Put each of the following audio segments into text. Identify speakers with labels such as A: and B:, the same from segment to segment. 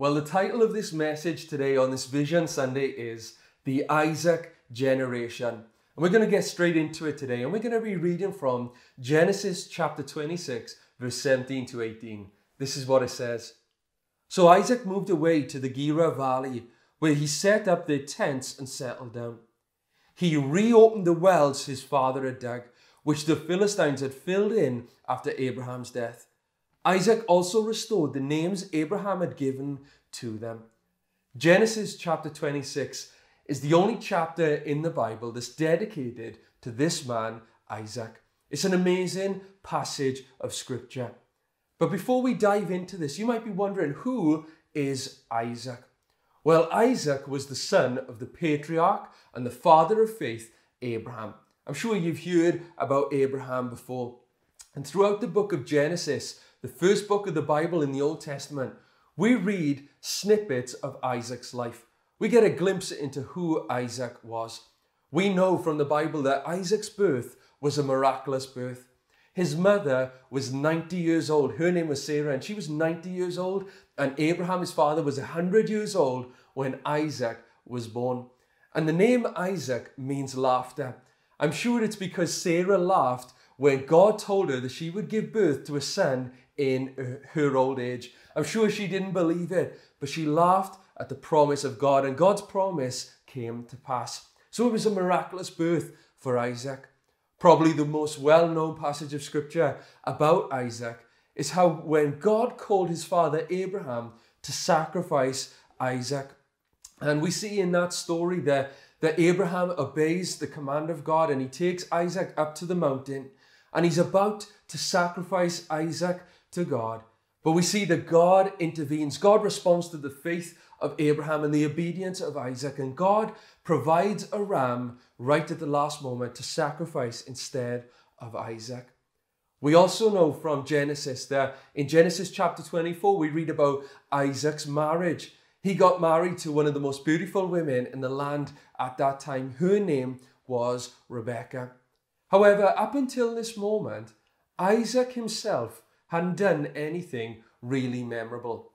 A: Well, the title of this message today on this Vision Sunday is The Isaac Generation. And we're going to get straight into it today. And we're going to be reading from Genesis chapter 26, verse 17 to 18. This is what it says. So Isaac moved away to the Gerar Valley, where he set up their tents and settled down. He reopened the wells his father had dug, which the Philistines had filled in after Abraham's death. Isaac also restored the names Abraham had given to them. Genesis chapter 26 is the only chapter in the Bible that's dedicated to this man, Isaac. It's an amazing passage of scripture. But before we dive into this, you might be wondering who is Isaac? Well, Isaac was the son of the patriarch and the father of faith, Abraham. I'm sure you've heard about Abraham before. And throughout the book of Genesis, the first book of the Bible in the Old Testament, we read snippets of Isaac's life. We get a glimpse into who Isaac was. We know from the Bible that Isaac's birth was a miraculous birth. His mother was 90 years old. Her name was Sarah, and she was 90 years old. And Abraham, his father, was 100 years old when Isaac was born. And the name Isaac means laughter. I'm sure it's because Sarah laughed when God told her that she would give birth to a son in her old age. I'm sure she didn't believe it, but she laughed at the promise of God, and God's promise came to pass. So it was a miraculous birth for Isaac. Probably the most well known passage of scripture about Isaac is how when God called his father Abraham to sacrifice Isaac, and we see in that story that, that Abraham obeys the command of God and he takes Isaac up to the mountain and he's about to sacrifice Isaac to God. But we see that God intervenes. God responds to the faith of Abraham and the obedience of Isaac, and God provides a ram right at the last moment to sacrifice instead of Isaac. We also know from Genesis that in Genesis chapter 24, we read about Isaac's marriage. He got married to one of the most beautiful women in the land at that time. Her name was Rebecca. However, up until this moment, Isaac himself hadn't done anything really memorable.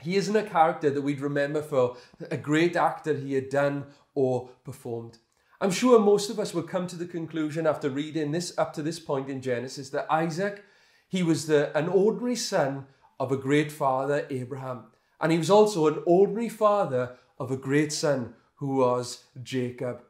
A: He isn't a character that we'd remember for a great act that he had done or performed. I'm sure most of us would come to the conclusion after reading this up to this point in Genesis that Isaac, he was the, an ordinary son of a great father, Abraham. And he was also an ordinary father of a great son who was Jacob.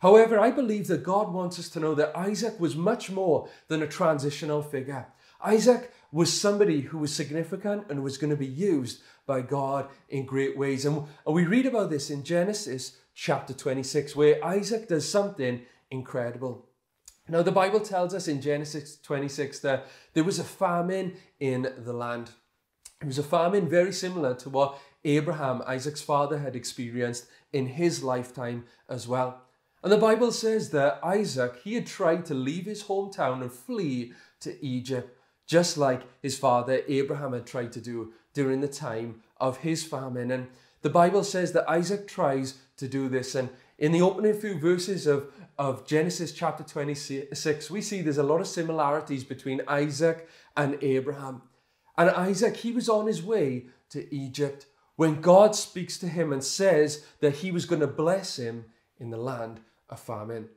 A: However, I believe that God wants us to know that Isaac was much more than a transitional figure. Isaac was somebody who was significant and was going to be used by God in great ways. And, we read about this in Genesis chapter 26, where Isaac does something incredible. Now, the Bible tells us in Genesis 26 that there was a famine in the land. It was a famine very similar to what Abraham, Isaac's father, had experienced in his lifetime as well. And the Bible says that Isaac, he had tried to leave his hometown and flee to Egypt just like his father Abraham had tried to do during the time of his famine. And the Bible says that Isaac tries to do this. And in the opening few verses of, of Genesis chapter 26, we see there's a lot of similarities between Isaac and Abraham. And Isaac, he was on his way to Egypt when God speaks to him and says that he was going to bless him in the land of famine.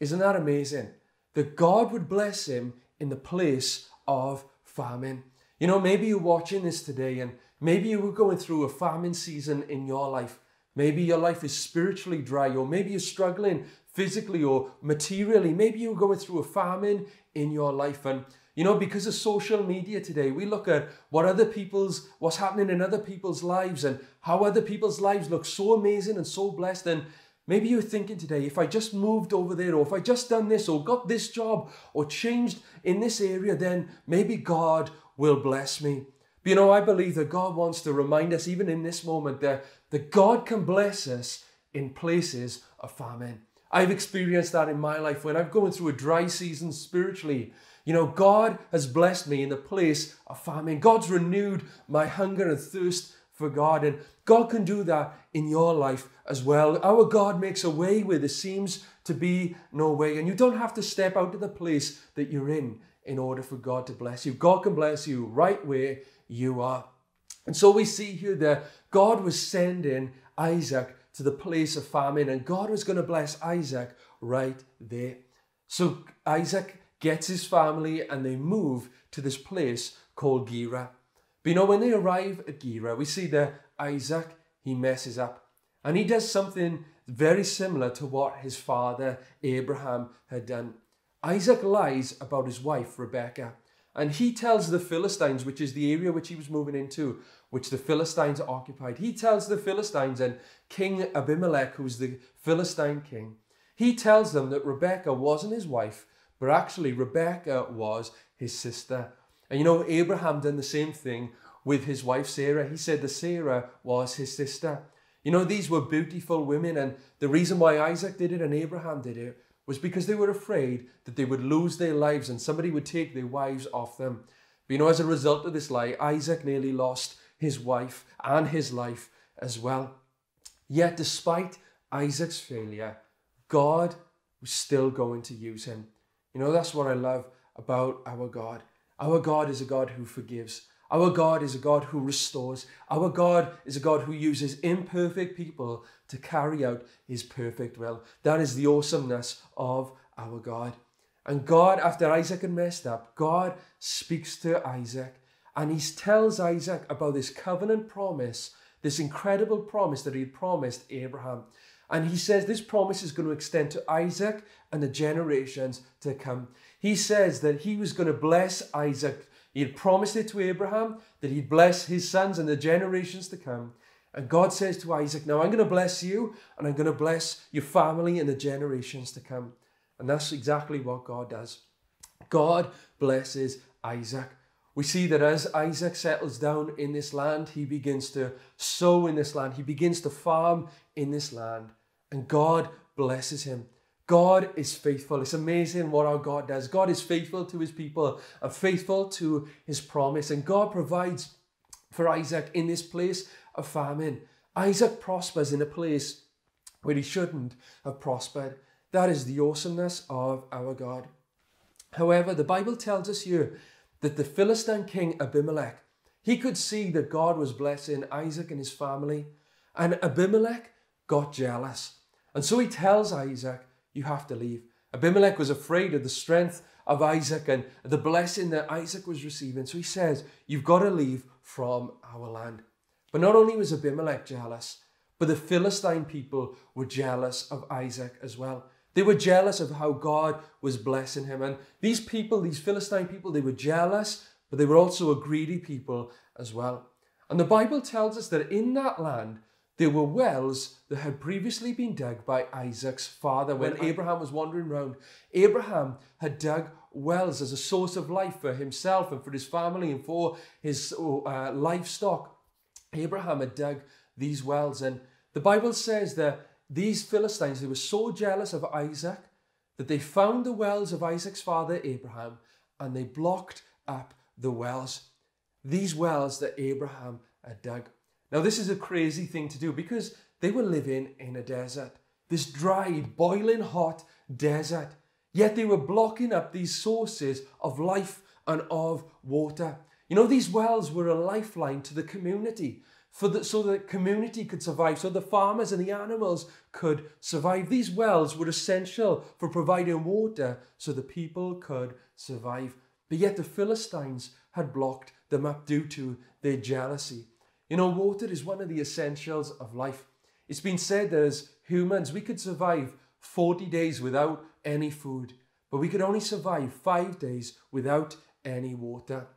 A: Isn't that amazing? That God would bless him in the place of famine. You know, maybe you're watching this today and maybe you were going through a famine season in your life. Maybe your life is spiritually dry, or maybe you're struggling physically or materially. Maybe you're going through a famine in your life. And, you know, because of social media today, we look at what other people's, what's happening in other people's lives and how other people's lives look so amazing and so blessed. And Maybe you're thinking today, if I just moved over there, or if I just done this, or got this job, or changed in this area, then maybe God will bless me. But you know, I believe that God wants to remind us, even in this moment, that, that God can bless us in places of famine. I've experienced that in my life when I'm going through a dry season spiritually. You know, God has blessed me in the place of famine. God's renewed my hunger and thirst for God. And God can do that in your life as well. Our God makes a way where there seems to be no way. And you don't have to step out of the place that you're in in order for God to bless you. God can bless you right where you are. And so we see here that God was sending Isaac to the place of famine, and God was going to bless Isaac right there. So Isaac gets his family and they move to this place called Gerar. But you know, when they arrive at Gerar, we see that Isaac, he messes up. And he does something very similar to what his father Abraham had done. Isaac lies about his wife Rebecca. And he tells the Philistines, which is the area which he was moving into, which the Philistines occupied. He tells the Philistines and King Abimelech, who's the Philistine king, he tells them that Rebecca wasn't his wife, but actually Rebecca was his sister. And you know, Abraham done the same thing with his wife Sarah. He said that Sarah was his sister. You know, these were beautiful women, and the reason why Isaac did it and Abraham did it was because they were afraid that they would lose their lives and somebody would take their wives off them. But you know, as a result of this lie, Isaac nearly lost his wife and his life as well. Yet, despite Isaac's failure, God was still going to use him. You know, that's what I love about our God. Our God is a God who forgives. Our God is a God who restores. Our God is a God who uses imperfect people to carry out his perfect will. That is the awesomeness of our God. And God, after Isaac had messed up, God speaks to Isaac and he tells Isaac about this covenant promise, this incredible promise that he had promised Abraham. And he says this promise is going to extend to Isaac and the generations to come. He says that he was going to bless Isaac. He had promised it to Abraham that he'd bless his sons and the generations to come. And God says to Isaac, Now I'm going to bless you and I'm going to bless your family and the generations to come. And that's exactly what God does. God blesses Isaac. We see that as Isaac settles down in this land, he begins to sow in this land, he begins to farm in this land, and God blesses him. God is faithful. It's amazing what our God does. God is faithful to his people and faithful to his promise, and God provides for Isaac in this place of famine. Isaac prospers in a place where he shouldn't have prospered. That is the awesomeness of our God. However, the Bible tells us here that the Philistine king Abimelech, he could see that God was blessing Isaac and his family, and Abimelech got jealous. And so he tells Isaac, You have to leave. Abimelech was afraid of the strength of Isaac and the blessing that Isaac was receiving. So he says, You've got to leave from our land. But not only was Abimelech jealous, but the Philistine people were jealous of Isaac as well. They were jealous of how God was blessing him. And these people, these Philistine people, they were jealous, but they were also a greedy people as well. And the Bible tells us that in that land, there were wells that had previously been dug by Isaac's father when Abraham was wandering around. Abraham had dug wells as a source of life for himself and for his family and for his uh, livestock. Abraham had dug these wells, and the Bible says that these Philistines, they were so jealous of Isaac that they found the wells of Isaac's father Abraham and they blocked up the wells. These wells that Abraham had dug. Now, this is a crazy thing to do because they were living in a desert, this dry, boiling hot desert. Yet they were blocking up these sources of life and of water. You know, these wells were a lifeline to the community for the, so the community could survive, so the farmers and the animals could survive. These wells were essential for providing water so the people could survive. But yet the Philistines had blocked them up due to their jealousy. You know, water is one of the essentials of life. It's been said that as humans, we could survive 40 days without any food, but we could only survive five days without any water.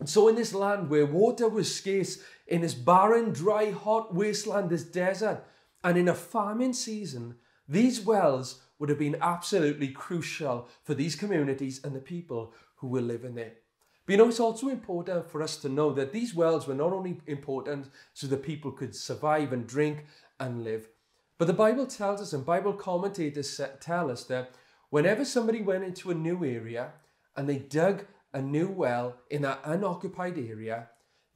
A: And so, in this land where water was scarce, in this barren, dry, hot wasteland, this desert, and in a famine season, these wells would have been absolutely crucial for these communities and the people who were living there. But you know, it's also important for us to know that these wells were not only important so the people could survive and drink and live, but the Bible tells us, and Bible commentators tell us that whenever somebody went into a new area and they dug a new well in that unoccupied area,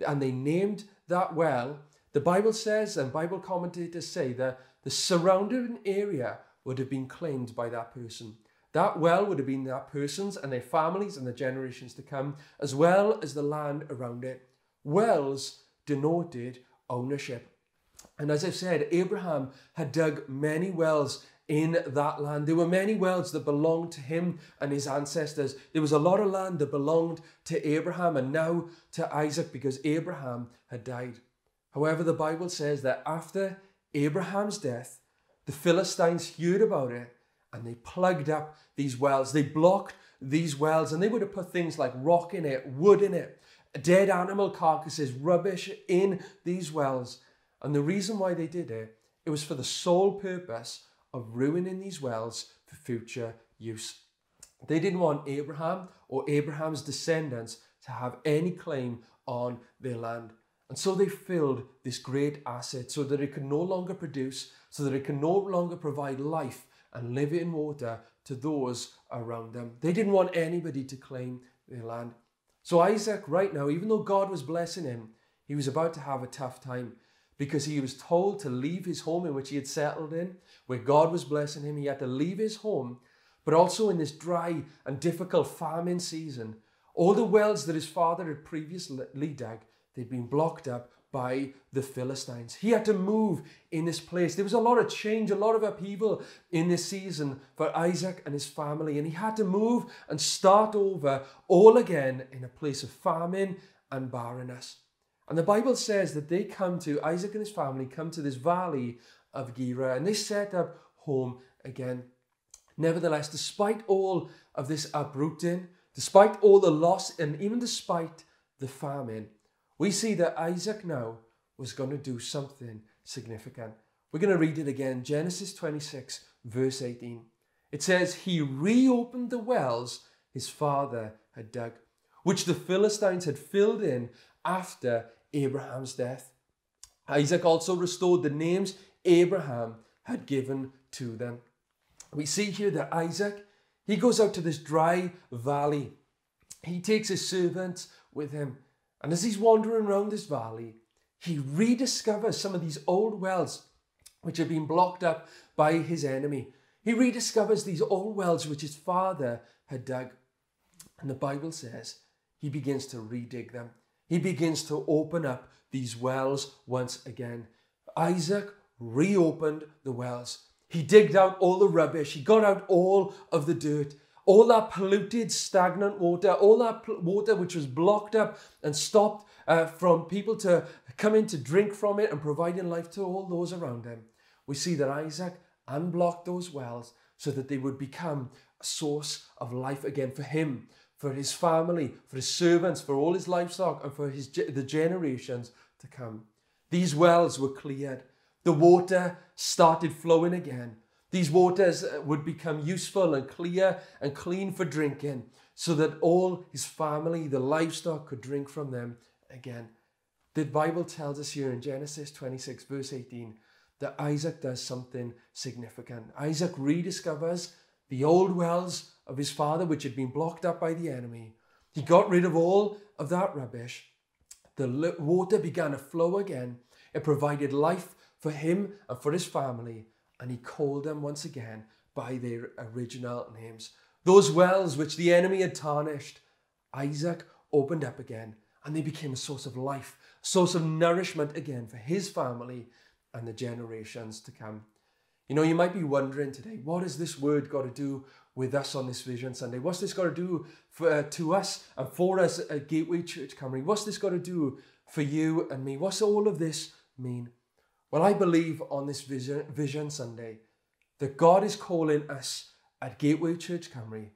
A: and they named that well, the Bible says, and Bible commentators say, that the surrounding area would have been claimed by that person. That well would have been that person's and their families and the generations to come, as well as the land around it. Wells denoted ownership. And as I've said, Abraham had dug many wells in that land. There were many wells that belonged to him and his ancestors. There was a lot of land that belonged to Abraham and now to Isaac because Abraham had died. However, the Bible says that after Abraham's death, the Philistines heard about it and they plugged up these wells. They blocked these wells and they would have put things like rock in it, wood in it, dead animal carcasses, rubbish in these wells. And the reason why they did it, it was for the sole purpose of ruining these wells for future use. They didn't want Abraham or Abraham's descendants to have any claim on their land. And so they filled this great asset so that it could no longer produce, so that it could no longer provide life and living water to those around them. They didn't want anybody to claim their land. So Isaac, right now, even though God was blessing him, he was about to have a tough time because he was told to leave his home in which he had settled in, where God was blessing him. He had to leave his home, but also in this dry and difficult farming season, all the wells that his father had previously dug, they'd been blocked up by the Philistines. He had to move in this place. There was a lot of change, a lot of upheaval in this season for Isaac and his family, and he had to move and start over all again in a place of famine and barrenness. And the Bible says that they come to, Isaac and his family come to this valley of Gerar and they set up home again. Nevertheless, despite all of this uprooting, despite all the loss, and even despite the famine, we see that Isaac now was going to do something significant. We're going to read it again Genesis 26, verse 18. It says, He reopened the wells his father had dug, which the Philistines had filled in after Abraham's death. Isaac also restored the names Abraham had given to them. We see here that Isaac, he goes out to this dry valley. He takes his servants with him. And as he's wandering around this valley, he rediscovers some of these old wells which have been blocked up by his enemy. He rediscovers these old wells which his father had dug. And the Bible says he begins to redig them he begins to open up these wells once again. Isaac reopened the wells. He digged out all the rubbish. He got out all of the dirt, all that polluted, stagnant water, all that water which was blocked up and stopped uh, from people to come in to drink from it and providing life to all those around them. We see that Isaac unblocked those wells so that they would become a source of life again for him, for his family, for his servants, for all his livestock, and for his, the generations to come. These wells were cleared. The water started flowing again. These waters uh, would become useful and clear and clean for drinking, so that all his family, the livestock, could drink from them again. The Bible tells us here in Genesis 26, verse 18, that Isaac does something significant. Isaac rediscovers the old wells of his father, which had been blocked up by the enemy. He got rid of all of that rubbish. The water began to flow again. It provided life for him and for his family, and he called them once again by their original names. Those wells which the enemy had tarnished, Isaac opened up again, and they became a source of life, a source of nourishment again for his family and the generations to come. You know, you might be wondering today, what has this word got to do with us on this Vision Sunday? What's this got to do for, uh, to us and for us at Gateway Church Cymru? What's this got to do for you and me? What's all of this mean? Well, I believe on this Vision, Vision Sunday that God is calling us at Gateway Church Cymru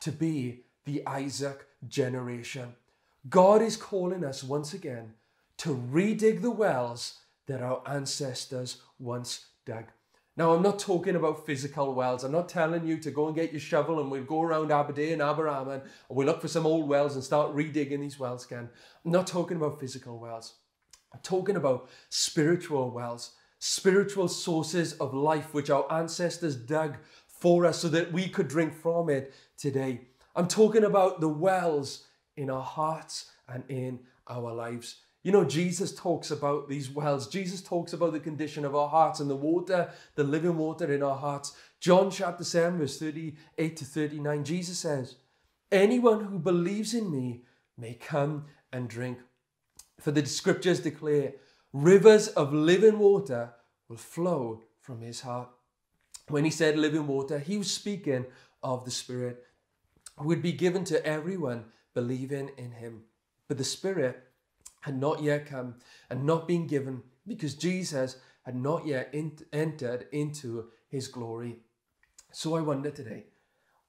A: to be the Isaac generation. God is calling us once again to redig the wells that our ancestors once dug. Now, I'm not talking about physical wells. I'm not telling you to go and get your shovel and we'll go around Aberdare, Aberaman, and we'll look for some old wells and start redigging these wells again. I'm not talking about physical wells. I'm talking about spiritual wells, spiritual sources of life which our ancestors dug for us so that we could drink from it today. I'm talking about the wells in our hearts and in our lives. You know, Jesus talks about these wells. Jesus talks about the condition of our hearts and the water, the living water in our hearts. John chapter 7, verse 38 to 39, Jesus says, Anyone who believes in me may come and drink. For the scriptures declare, rivers of living water will flow from his heart. When he said living water, he was speaking of the Spirit would be given to everyone believing in him. But the Spirit had not yet come and not been given because Jesus had not yet entered into his glory. So I wonder today,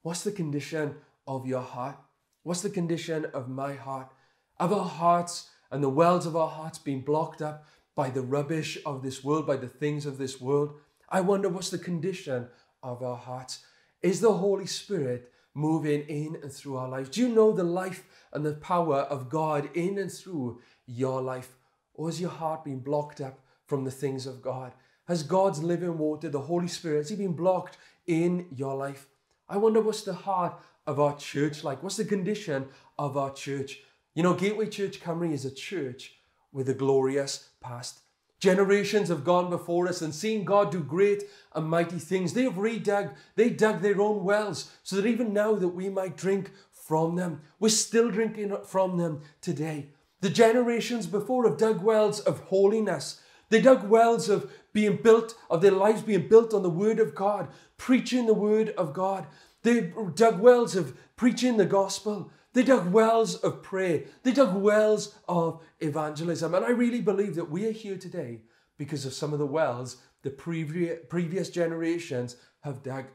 A: what's the condition of your heart? What's the condition of my heart? Have our hearts and the wells of our hearts being blocked up by the rubbish of this world, by the things of this world? I wonder what's the condition of our hearts? Is the Holy Spirit moving in and through our lives? Do you know the life and the power of God in and through your life? Or has your heart been blocked up from the things of God? Has God's living water, the Holy Spirit, has He been blocked in your life? I wonder what's the heart of our church like? What's the condition of our church? You know, Gateway Church Cymru is a church with a glorious past. Generations have gone before us and seen God do great and mighty things. They have redug, they dug their own wells so that even now that we might drink from them. We're still drinking from them today. The generations before have dug wells of holiness. They dug wells of being built, of their lives being built on the Word of God, preaching the Word of God. They dug wells of preaching the gospel. They dug wells of prayer. They dug wells of evangelism. And I really believe that we are here today because of some of the wells the previous, previous generations have dug.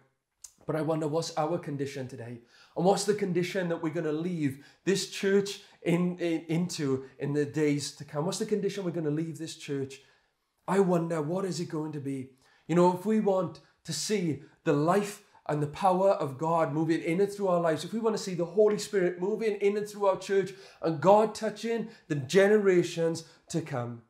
A: But I wonder what's our condition today? And what's the condition that we're going to leave this church in, in, into in the days to come? What's the condition we're going to leave this church? I wonder what is it going to be? You know, if we want to see the life and the power of God moving in and through our lives, if we want to see the Holy Spirit moving in and through our church and God touching the generations to come,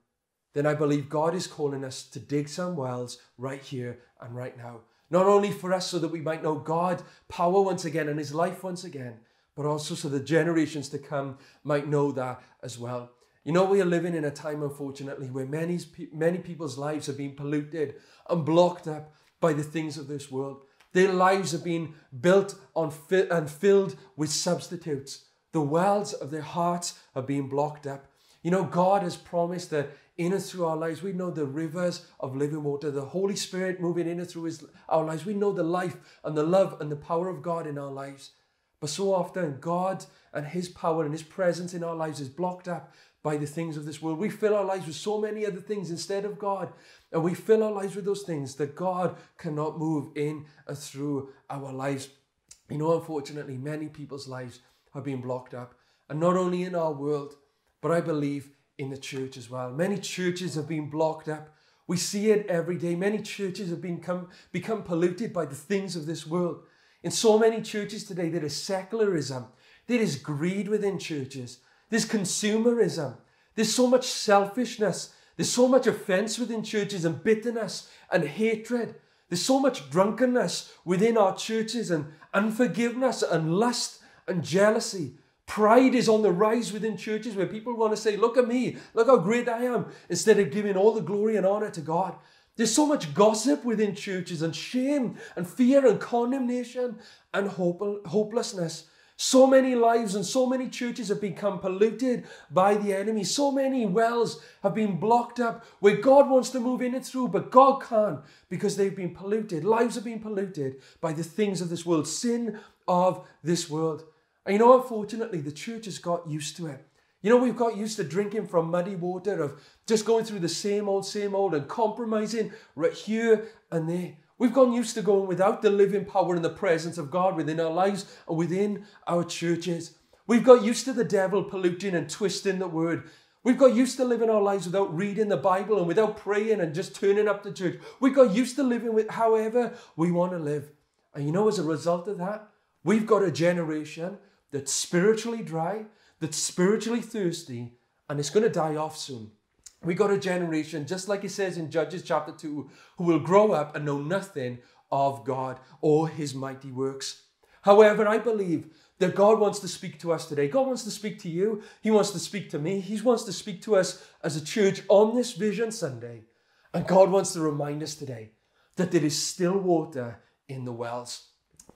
A: then I believe God is calling us to dig some wells right here and right now. Not only for us so that we might know God's power once again and His life once again, but also so the generations to come might know that as well. You know, we are living in a time, unfortunately, where many, many people's lives have been polluted and blocked up by the things of this world. Their lives have been built on fi- and filled with substitutes. The wells of their hearts have been blocked up. You know, God has promised that in and through our lives, we know the rivers of living water, the Holy Spirit moving in and through his, our lives. We know the life and the love and the power of God in our lives. But so often, God and His power and His presence in our lives is blocked up by the things of this world. We fill our lives with so many other things instead of God. And we fill our lives with those things that God cannot move in and through our lives. You know, unfortunately, many people's lives have been blocked up. And not only in our world, but I believe in the church as well. Many churches have been blocked up. We see it every day. Many churches have become, become polluted by the things of this world. In so many churches today, there is secularism, there is greed within churches, there's consumerism. There's so much selfishness. There's so much offense within churches and bitterness and hatred. There's so much drunkenness within our churches and unforgiveness and lust and jealousy. Pride is on the rise within churches where people want to say, Look at me, look how great I am, instead of giving all the glory and honor to God. There's so much gossip within churches and shame and fear and condemnation and hope- hopelessness. So many lives and so many churches have become polluted by the enemy. So many wells have been blocked up where God wants to move in and through, but God can't because they've been polluted. Lives have been polluted by the things of this world, sin of this world. And you know, unfortunately, the church has got used to it. You know, we've got used to drinking from muddy water, of just going through the same old, same old, and compromising right here and there. We've gone used to going without the living power and the presence of God within our lives and within our churches. We've got used to the devil polluting and twisting the word. We've got used to living our lives without reading the Bible and without praying and just turning up to church. We've got used to living with however we want to live. And you know, as a result of that, we've got a generation that's spiritually dry, that's spiritually thirsty, and it's going to die off soon. We got a generation, just like it says in Judges chapter 2, who will grow up and know nothing of God or his mighty works. However, I believe that God wants to speak to us today. God wants to speak to you. He wants to speak to me. He wants to speak to us as a church on this Vision Sunday. And God wants to remind us today that there is still water in the wells.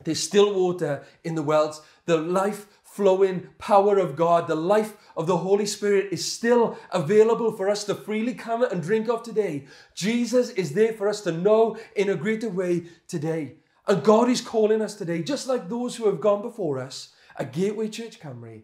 A: There's still water in the wells. The life flowing power of God, the life of the Holy Spirit is still available for us to freely come and drink of today. Jesus is there for us to know in a greater way today. And God is calling us today, just like those who have gone before us at Gateway Church Cymru.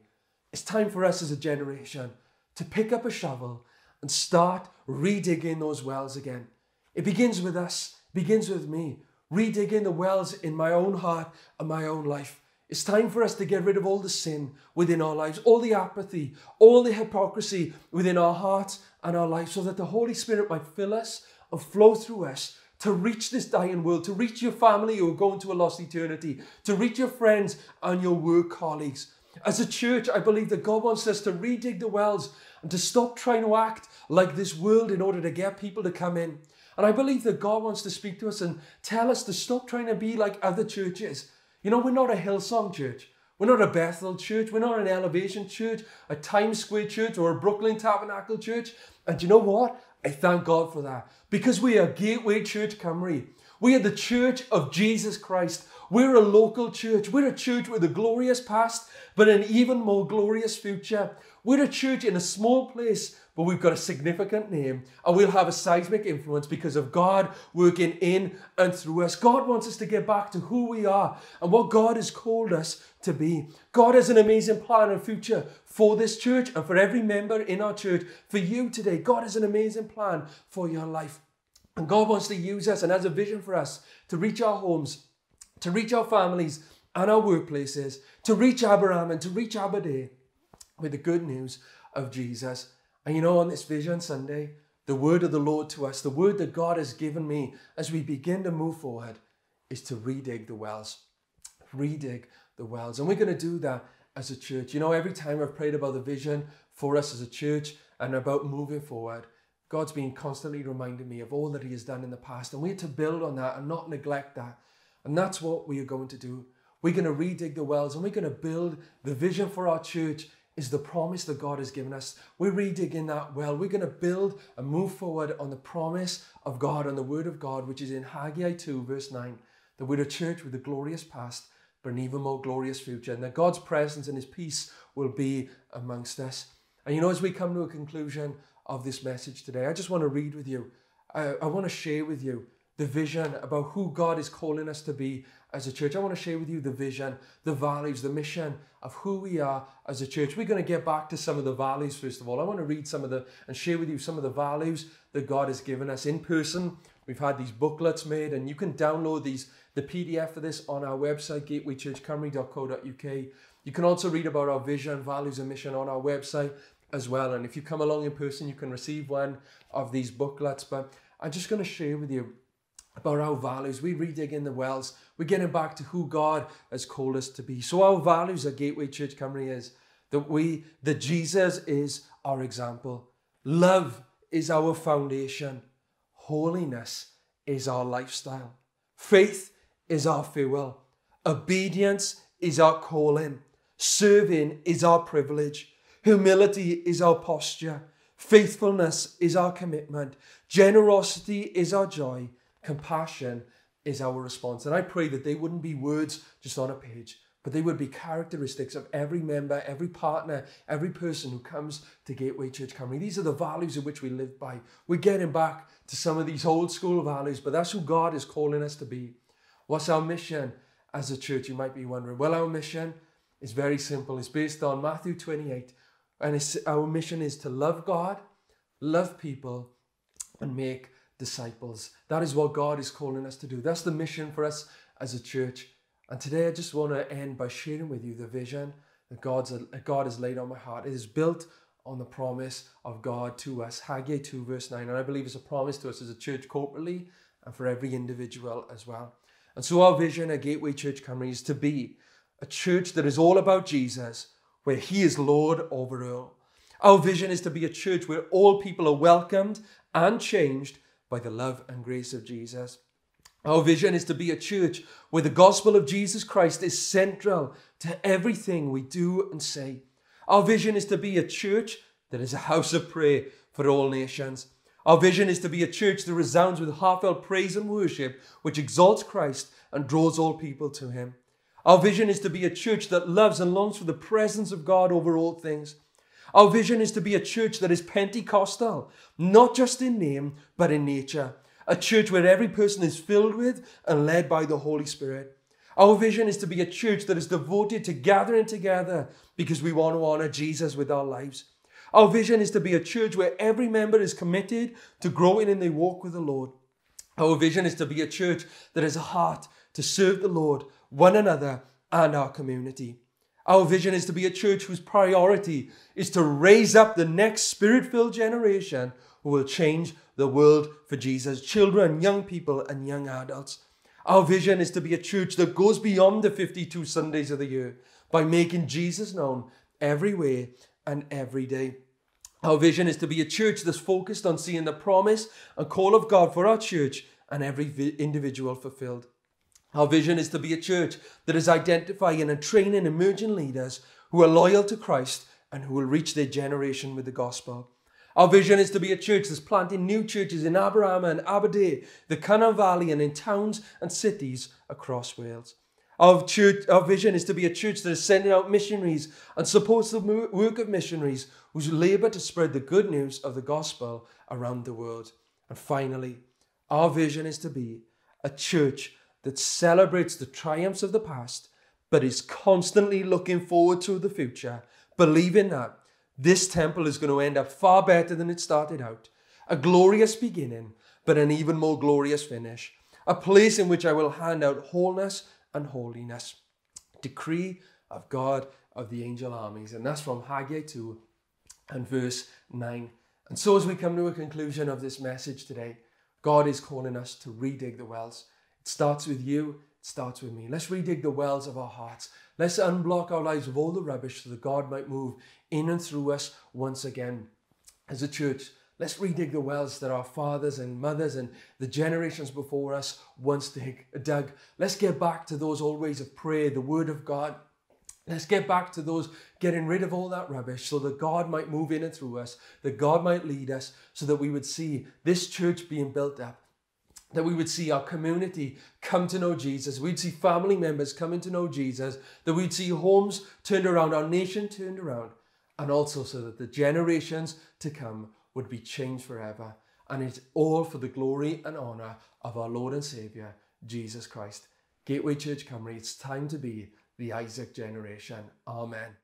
A: It's time for us as a generation to pick up a shovel and start redigging those wells again. It begins with us, begins with me, redigging the wells in my own heart and my own life. It's time for us to get rid of all the sin within our lives, all the apathy, all the hypocrisy within our hearts and our lives, so that the Holy Spirit might fill us and flow through us to reach this dying world, to reach your family who are going to a lost eternity, to reach your friends and your work colleagues. As a church, I believe that God wants us to redig the wells and to stop trying to act like this world in order to get people to come in. And I believe that God wants to speak to us and tell us to stop trying to be like other churches you know, we're not a Hillsong church. We're not a Bethel church. We're not an Elevation church, a Times Square church, or a Brooklyn Tabernacle church. And you know what? I thank God for that because we are Gateway Church Cymru. We are the church of Jesus Christ. We're a local church. We're a church with a glorious past, but an even more glorious future. We're a church in a small place but we've got a significant name and we'll have a seismic influence because of God working in and through us. God wants us to get back to who we are and what God has called us to be. God has an amazing plan and future for this church and for every member in our church. For you today, God has an amazing plan for your life. And God wants to use us and has a vision for us to reach our homes, to reach our families and our workplaces, to reach Aberaman and to reach Aberdare with the good news of Jesus. And you know, on this Vision Sunday, the word of the Lord to us, the word that God has given me as we begin to move forward, is to redig the wells. Redig the wells. And we're going to do that as a church. You know, every time I've prayed about the vision for us as a church and about moving forward, God's been constantly reminding me of all that He has done in the past. And we are to build on that and not neglect that. And that's what we are going to do. We're going to redig the wells and we're going to build the vision for our church is the promise that God has given us. We're redigging that well. We're going to build and move forward on the promise of God, on the word of God, which is in Haggai 2, verse 9, that we're a church with a glorious past, but an even more glorious future, and that God's presence and his peace will be amongst us. And you know, as we come to a conclusion of this message today, I just want to read with you, I, I want to share with you the vision about who God is calling us to be as a church. I want to share with you the vision, the values, the mission of who we are as a church. We're going to get back to some of the values first of all. I want to read some of the and share with you some of the values that God has given us in person. We've had these booklets made, and you can download these the PDF for this on our website, gatewaychurchcymru.co.uk. You can also read about our vision, values, and mission on our website as well. And if you come along in person, you can receive one of these booklets. But I'm just going to share with you about our values. We redig in the wells. We're getting back to who God has called us to be. So our values at Gateway Church Cymru is that we that Jesus is our example. Love is our foundation. Holiness is our lifestyle. Faith is our fuel. Obedience is our calling. Serving is our privilege. Humility is our posture. Faithfulness is our commitment. Generosity is our joy. Compassion is our response. And I pray that they wouldn't be words just on a page, but they would be characteristics of every member, every partner, every person who comes to Gateway Church Cymru. These are the values in which we live by. We're getting back to some of these old school values, but that's who God is calling us to be. What's our mission as a church? You might be wondering. Well, our mission is very simple. It's based on Matthew 28. And our mission is to love God, love people, and make disciples. That is what God is calling us to do. That's the mission for us as a church. And today I just want to end by sharing with you the vision that God's, God has laid on my heart. It is built on the promise of God to us. Haggai 2, verse 9. And I believe it's a promise to us as a church corporately and for every individual as well. And so our vision at Gateway Church Cymru is to be a church that is all about Jesus, where He is Lord over all. Our vision is to be a church where all people are welcomed and changed by the love and grace of Jesus. Our vision is to be a church where the gospel of Jesus Christ is central to everything we do and say. Our vision is to be a church that is a house of prayer for all nations. Our vision is to be a church that resounds with heartfelt praise and worship, which exalts Christ and draws all people to Him. Our vision is to be a church that loves and longs for the presence of God over all things. Our vision is to be a church that is Pentecostal, not just in name, but in nature. A church where every person is filled with and led by the Holy Spirit. Our vision is to be a church that is devoted to gathering together because we want to honor Jesus with our lives. Our vision is to be a church where every member is committed to growing in their walk with the Lord. Our vision is to be a church that has a heart to serve the Lord, one another, and our community. Our vision is to be a church whose priority is to raise up the next spirit filled generation who will change the world for Jesus. Children, young people, and young adults. Our vision is to be a church that goes beyond the 52 Sundays of the year by making Jesus known every way and every day. Our vision is to be a church that's focused on seeing the promise and call of God for our church and every individual fulfilled. Our vision is to be a church that is identifying and training emerging leaders who are loyal to Christ and who will reach their generation with the gospel. Our vision is to be a church that's planting new churches in Aberaman and Aberdare, the Cynon Valley, and in towns and cities across Wales. Our, church, our vision is to be a church that is sending out missionaries and supports the work of missionaries whose labour to spread the good news of the gospel around the world. And finally, our vision is to be a church that celebrates the triumphs of the past, but is constantly looking forward to the future, believing that this temple is going to end up far better than it started out. A glorious beginning, but an even more glorious finish. A place in which I will hand out wholeness and holiness. Decree of God of the angel armies. And that's from Haggai 2 and verse 9. And so, as we come to a conclusion of this message today, God is calling us to redig the wells. It starts with you, it starts with me. Let's redig the wells of our hearts. Let's unblock our lives of all the rubbish so that God might move in and through us once again. As a church, let's redig the wells that our fathers and mothers and the generations before us once dig, dug. Let's get back to those old ways of prayer, the Word of God. Let's get back to those getting rid of all that rubbish so that God might move in and through us, that God might lead us, so that we would see this church being built up, that we would see our community come to know Jesus. We'd see family members coming to know Jesus, that we'd see homes turned around, our nation turned around, and also so that the generations to come would be changed forever. And it's all for the glory and honour of our Lord and Saviour, Jesus Christ. Gateway Church Cymru, it's time to be the Isaac generation. Amen.